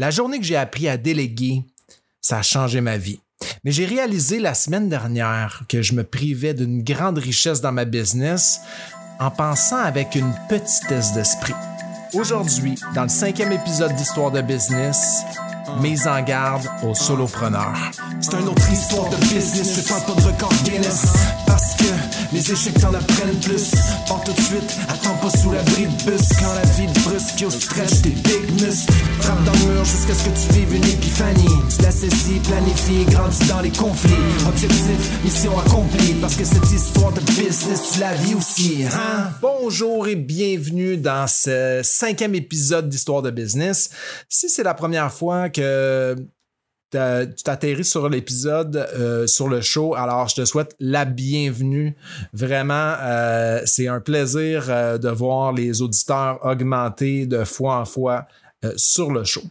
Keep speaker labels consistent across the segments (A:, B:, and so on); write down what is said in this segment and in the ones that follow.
A: La journée que j'ai appris à déléguer, ça a changé ma vie. Mais j'ai réalisé la semaine dernière que je me privais d'une grande richesse dans ma business en pensant avec une petitesse d'esprit. Aujourd'hui, dans le cinquième épisode d'Histoire de business, mise en garde aux solopreneurs.
B: C'est une autre histoire de business, je parle pas de record Guinness. Parce que les échecs t'en apprennent plus. Pars tout de suite, attends pas sous l'abri de bus. Quand la vie te brusque, yo, stretch tes big muscles. Frappe dans le mur jusqu'à ce que tu vives une épiphanie. Tu la saisis, planifie, grandis dans les conflits. Objectif, mission accomplie. Parce que cette histoire de business, tu la vis aussi, hein?
A: Bonjour et bienvenue dans ce cinquième épisode d'Histoire de business. Si c'est la première fois que tu t'atterris sur l'épisode, euh, sur le show, alors je te souhaite la bienvenue. Vraiment, euh, c'est un plaisir euh, de voir les auditeurs augmenter de fois en fois. sur le show.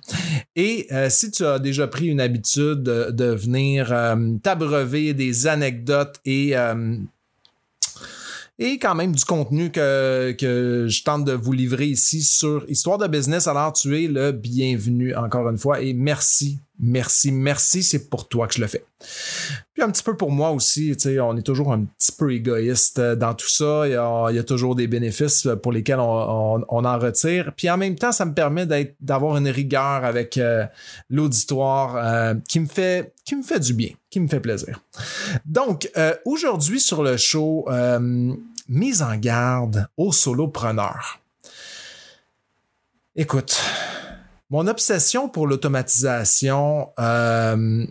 A: Et si tu as déjà pris une habitude de, venir t'abreuver des anecdotes et et quand même du contenu que, que je tente de vous livrer ici sur Histoire de business. Alors, tu es le bienvenu encore une fois et merci, merci, merci, c'est pour toi que je le fais. Puis un petit peu pour moi aussi, on est toujours un petit peu égoïste dans tout ça. Il y a, toujours des bénéfices pour lesquels on, en retire. Puis en même temps, ça me permet d'avoir une rigueur avec euh, l'auditoire euh, qui me fait qui me fait du bien, qui me fait plaisir. Donc, euh, aujourd'hui sur le show, euh, mise en garde aux solopreneurs. Écoute, mon obsession pour l'automatisation euh,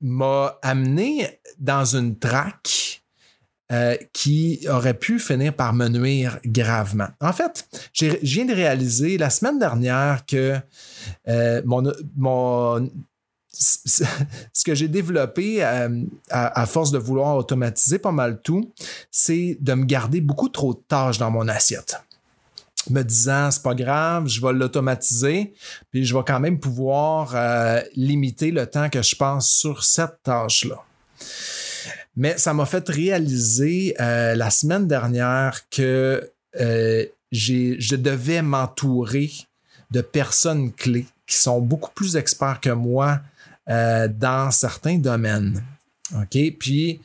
A: m'a amené dans une traque euh, qui aurait pu finir par me nuire gravement. En fait, je viens de réaliser la semaine dernière que euh, mon, ce que j'ai développé à force de vouloir automatiser pas mal tout, c'est de me garder beaucoup trop de tâches dans mon assiette. Me disant, c'est pas grave, je vais l'automatiser, puis je vais quand même pouvoir euh, limiter le temps que je passe sur cette tâche-là. Mais ça m'a fait réaliser euh, la semaine dernière que euh, je devais m'entourer de personnes clés qui sont beaucoup plus experts que moi dans certains domaines. OK? Puis,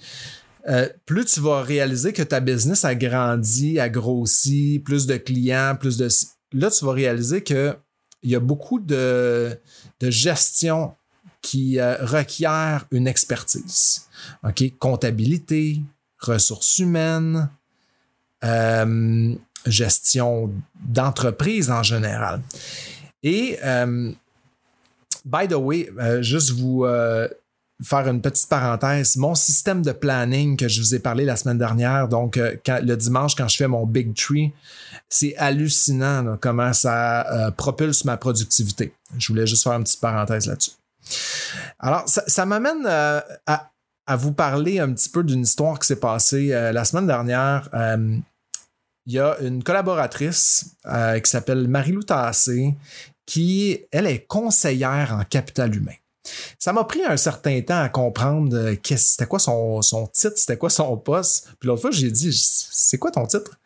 A: euh, plus tu vas réaliser que ta business a grandi, a grossi, plus de clients, plus de. Là, tu vas réaliser qu'il y a beaucoup de, de gestion qui euh, requiert une expertise. OK? Comptabilité, ressources humaines, euh, gestion d'entreprise en général. Et, by the way, juste vous faire une petite parenthèse, mon système de planning que je vous ai parlé la semaine dernière, donc euh, le dimanche quand je fais mon Big Tree, c'est hallucinant comment ça euh, propulse ma productivité. Je voulais juste faire une petite parenthèse là-dessus. Alors, ça, m'amène euh, à, vous parler un petit peu d'une histoire qui s'est passée la semaine dernière. Il y a une collaboratrice qui s'appelle Marie-Lou Tassé qui, elle, est conseillère en capital humain. Ça m'a pris un certain temps à comprendre euh, c'était quoi son, son titre, c'était quoi son poste. Puis l'autre fois, j'ai dit, c'est quoi ton titre?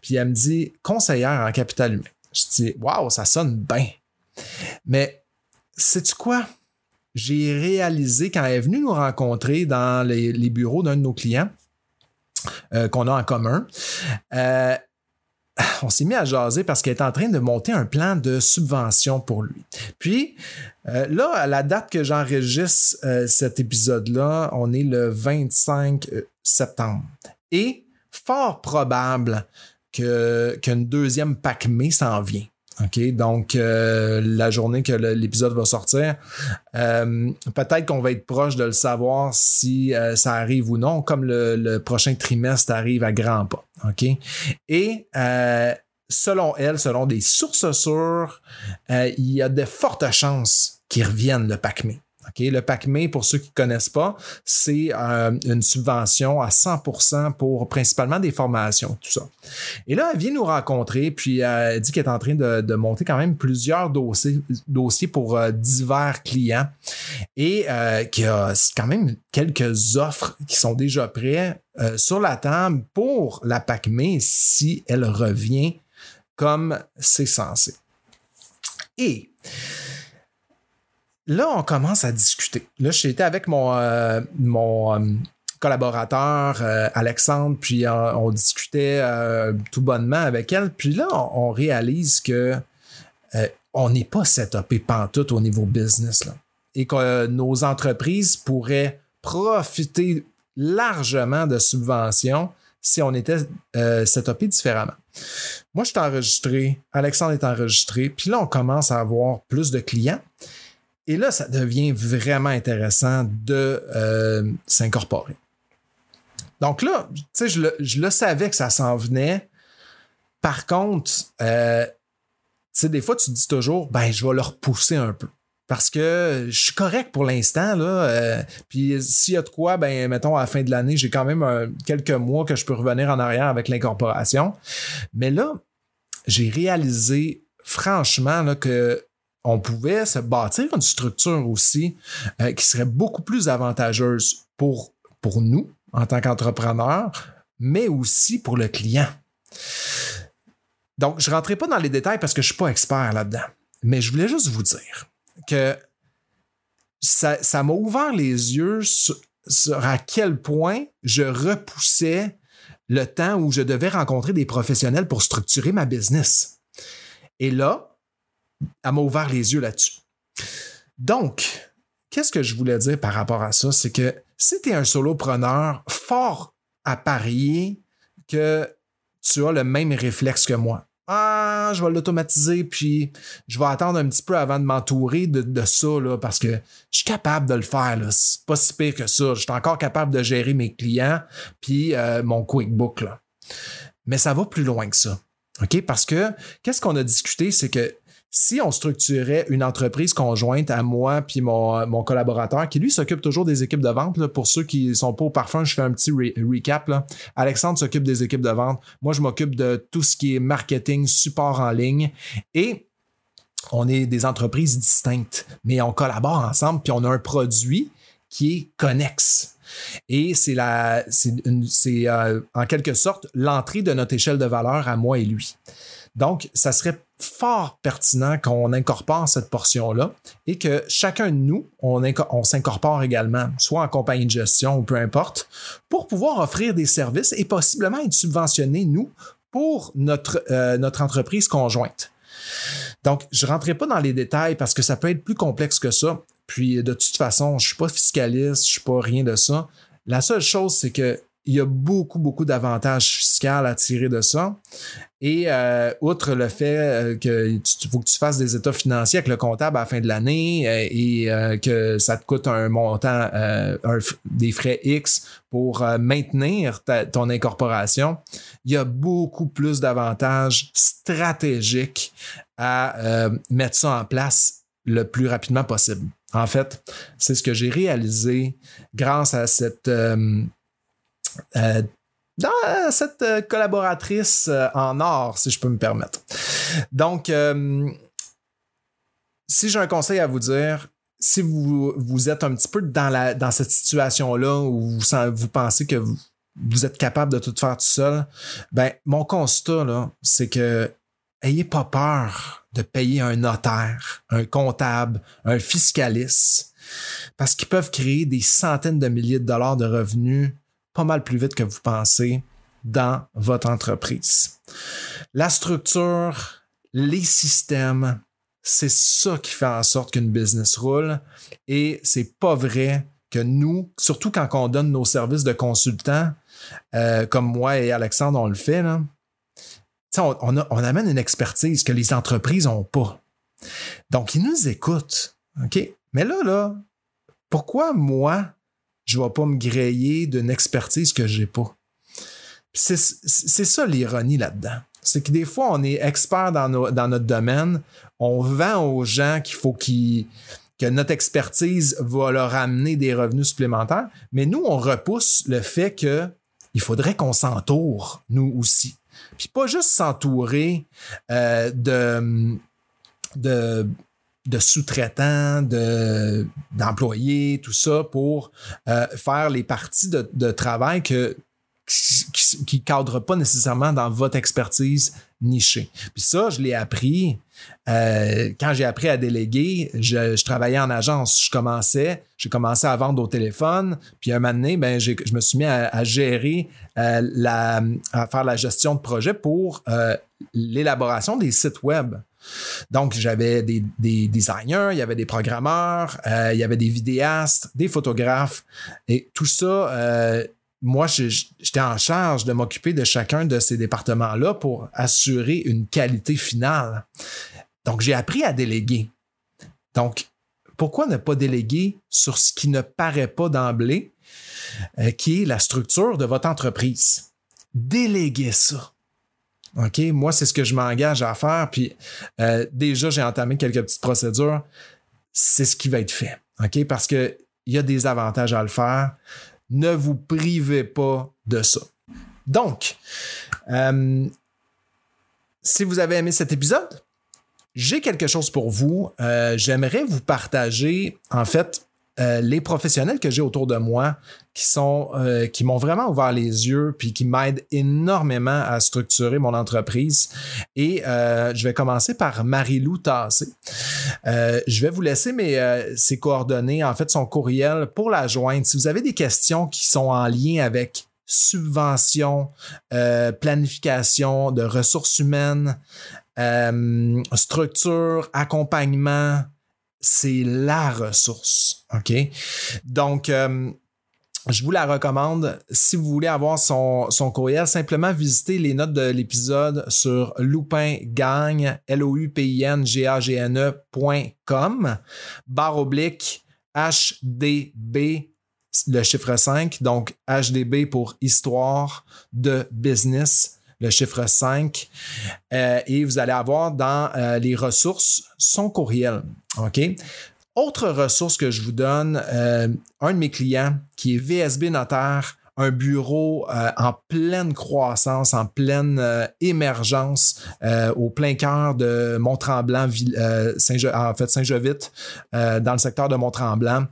A: Puis elle me dit, conseillère en capital humain. Je dis, waouh, ça sonne bien. Mais, sais-tu quoi? J'ai réalisé quand elle est venue nous rencontrer dans les, les bureaux d'un de nos clients euh, qu'on a en commun, euh, on s'est mis à jaser parce qu'elle est en train de monter un plan de subvention pour lui. Puis, euh, là, à la date que j'enregistre euh, cet épisode-là, on est le 25 septembre. Et fort probable qu'une deuxième PAC-ME s'en vient. OK, donc euh, la journée que l'épisode va sortir, euh, peut-être qu'on va être proche de le savoir si euh, ça arrive ou non, comme le, prochain trimestre arrive à grands pas. OK? Et selon elle, selon des sources sûres, il y a de fortes chances qu'ils reviennent le PACME. OK? Le PACME, pour ceux qui ne connaissent pas, c'est euh, une subvention à 100% pour principalement des formations, tout ça. Et là, elle vient nous rencontrer, puis euh, elle dit qu'elle est en train de, monter quand même plusieurs dossiers, pour euh, divers clients et qu'il y a quand même quelques offres qui sont déjà prêtes sur la table pour la PACME si elle revient comme c'est censé. Et là, on commence à discuter. Là, j'étais avec mon, euh, euh, collaborateur euh, Alexandre, puis on discutait tout bonnement avec elle. Puis là, on, réalise que on n'est pas setupé pantoute au niveau business. Et que nos entreprises pourraient profiter largement de subventions si on était setupé différemment. Moi, je suis enregistré, Alexandre est enregistré, puis là, on commence à avoir plus de clients. Et là, ça devient vraiment intéressant de euh, s'incorporer. Donc là, tu sais, je le, savais que ça s'en venait. Par contre, euh, tu des fois, tu te dis toujours, ben, je vais le repousser un peu. Parce que je suis correct pour l'instant, là. Euh, puis s'il y a de quoi, ben, mettons, à la fin de l'année, j'ai quand même quelques mois que je peux revenir en arrière avec l'incorporation. Mais là, j'ai réalisé franchement que on pouvait se bâtir une structure aussi euh, qui serait beaucoup plus avantageuse pour, nous en tant qu'entrepreneurs, mais aussi pour le client. Donc, je ne rentrerai pas dans les détails parce que je ne suis pas expert là-dedans, mais je voulais juste vous dire que ça m'a ouvert les yeux sur à quel point je repoussais le temps où je devais rencontrer des professionnels pour structurer ma business. Et là, elle m'a ouvert les yeux là-dessus. Donc, qu'est-ce que je voulais dire par rapport à ça? C'est que si tu es un solopreneur, fort à parier que tu as le même réflexe que moi. Ah, je vais l'automatiser, puis je vais attendre un petit peu avant de m'entourer de, ça, parce que je suis capable de le faire. C'est pas si pire que ça. Je suis encore capable de gérer mes clients, puis euh, mon QuickBook. Mais ça va plus loin que ça. OK? Parce que qu'est-ce qu'on a discuté, c'est que si on structurait une entreprise conjointe à moi puis mon, collaborateur qui lui s'occupe toujours des équipes de vente, pour ceux qui sont pas au parfum, je fais un petit recap. Alexandre s'occupe des équipes de vente. Moi, je m'occupe de tout ce qui est marketing, support en ligne et on est des entreprises distinctes, mais on collabore ensemble puis on a un produit qui est connexe. Et c'est euh, en quelque sorte l'entrée de notre échelle de valeur à moi et lui. Donc, ça serait fort pertinent qu'on incorpore cette portion-là et que chacun de nous, on, s'incorpore également, soit en compagnie de gestion ou peu importe, pour pouvoir offrir des services et possiblement être subventionné, nous, pour notre, euh, notre entreprise conjointe. Donc, je ne rentrerai pas dans les détails parce que ça peut être plus complexe que ça. Puis, de toute façon, je ne suis pas fiscaliste, je ne suis pas rien de ça. La seule chose, c'est que il y a beaucoup, beaucoup d'avantages fiscaux à tirer de ça. Et euh, outre le fait euh, tu faut que tu fasses des états financiers avec le comptable à la fin de l'année euh, et que ça te coûte un montant, des frais X pour maintenir ton incorporation, il y a beaucoup plus d'avantages stratégiques à mettre ça en place le plus rapidement possible. En fait, c'est ce que j'ai réalisé grâce à cette euh, dans cette euh, collaboratrice euh, en or, si je peux me permettre. Donc, si j'ai un conseil à vous dire, si vous, vous êtes un petit peu dans, la, dans cette situation-là où vous, vous pensez que vous, êtes capable de tout faire tout seul, ben, mon constat, c'est que ayez pas peur de payer un notaire, un comptable, un fiscaliste, parce qu'ils peuvent créer des centaines de milliers de dollars de revenus pas mal plus vite que vous pensez dans votre entreprise. La structure, les systèmes, c'est ça qui fait en sorte qu'une business roule et c'est pas vrai que nous, surtout quand on donne nos services de consultants, euh, comme moi et Alexandre, on le fait, on, amène une expertise que les entreprises n'ont pas. Donc, ils nous écoutent. OK? Mais là, là, pourquoi moi, je ne vais pas me griller d'une expertise que j'ai pas. C'est ça l'ironie là-dedans. C'est que des fois, on est expert dans, notre domaine, on vend aux gens qu'il faut que notre expertise va leur amener des revenus supplémentaires, mais nous, on repousse le fait qu'il faudrait qu'on s'entoure, nous aussi. Puis pas juste s'entourer euh, de, de de sous-traitants, de, d'employés, tout ça pour euh, faire les parties de, travail qui ne cadrent pas nécessairement dans votre expertise niché. Puis ça, je l'ai appris euh, quand j'ai appris à déléguer. Je, travaillais en agence. Je commençais, j'ai commencé à vendre au téléphone. Puis un moment donné, ben, je me suis mis à, gérer, euh, la, à faire la gestion de projet pour l'élaboration des sites web. Donc, j'avais des, designers, il y avait des programmeurs, il y avait des vidéastes, des photographes. Et tout ça, moi, j'étais en charge de m'occuper de chacun de ces départements-là pour assurer une qualité finale. Donc, j'ai appris à déléguer. Donc, pourquoi ne pas déléguer sur ce qui ne paraît pas d'emblée, euh, qui est la structure de votre entreprise? Déléguer ça. OK? Moi, c'est ce que je m'engage à faire. Puis, euh, déjà, j'ai entamé quelques petites procédures. C'est ce qui va être fait. OK? Parce qu'il y a des avantages à le faire ne vous privez pas de ça. Donc, euh, si vous avez aimé cet épisode, j'ai quelque chose pour vous. Euh, j'aimerais vous partager, en fait, euh, les professionnels que j'ai autour de moi qui sont euh, qui m'ont vraiment ouvert les yeux puis qui m'aident énormément à structurer mon entreprise et euh, je vais commencer par Marie-Lou Tassé. je vais vous laisser mes, ses coordonnées en fait son courriel pour la joindre si vous avez des questions qui sont en lien avec subvention, planification de ressources humaines, structure, accompagnement, c'est la ressource. OK? Donc, euh, je vous la recommande. Si vous voulez avoir son, son courriel, simplement visitez les notes de l'épisode sur loupingang, l o u p i n g a g n e.com, barre oblique HDB, le chiffre 5, donc HDB pour histoire de business le chiffre 5, euh, et vous allez avoir dans euh, les ressources son courriel. Autre ressource que je vous donne, euh, un de mes clients qui est VSB Notaire, un bureau en pleine croissance, en pleine émergence au plein cœur de Mont-Tremblant, Saint en fait Saint-Jovite, dans le secteur de Mont-Tremblant.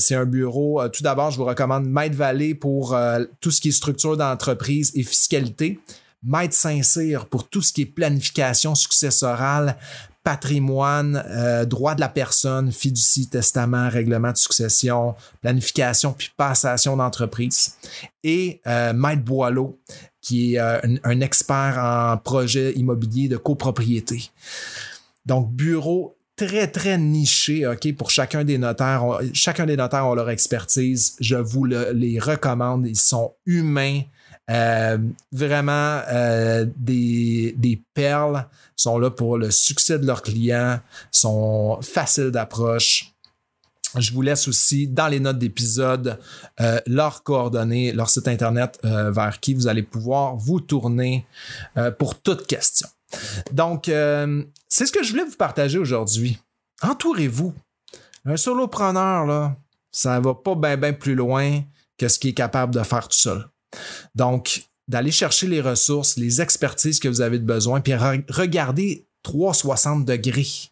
A: c'est un bureau, tout d'abord, je vous recommande Maître Vallée pour tout ce qui est structure d'entreprise et fiscalité. Maître Saint-Cyr pour tout ce qui est planification successorale, patrimoine, euh, droit de la personne, fiducie, testament, règlement de succession, planification puis passation d'entreprise. Et euh, Maître Boileau, qui est euh, un, expert en projet immobilier de copropriété. Donc, bureau très, très niché, OK, pour chacun des notaires. chacun des notaires ont leur expertise. Je vous les recommande. Ils sont humains. Euh, vraiment euh, des, perles sont là pour le succès de leurs clients, sont faciles d'approche. Je vous laisse aussi dans les notes d'épisode euh, leurs coordonnées, leur site internet vers qui vous allez pouvoir vous tourner pour toute question. Donc, c'est ce que je voulais vous partager aujourd'hui. Entourez-vous. Un solopreneur, là, ça va pas bien plus loin que ce qu'il est capable de faire tout seul. Donc, d'aller chercher les ressources, les expertises que vous avez besoin, puis regardez 360 degrés.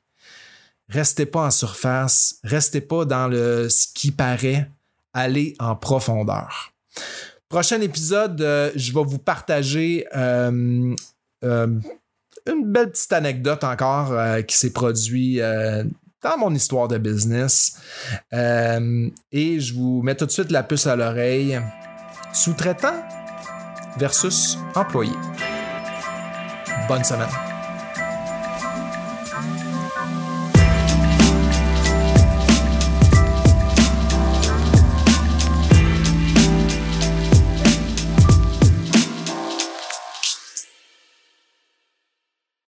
A: Restez pas en surface, restez pas dans le ce qui paraît, allez en profondeur. Prochain épisode, euh, je vais vous partager euh, euh, une belle petite anecdote encore qui s'est produite dans mon histoire de business. et je vous mets tout de suite la puce à l'oreille. Sous-traitant versus employé. Bonne semaine.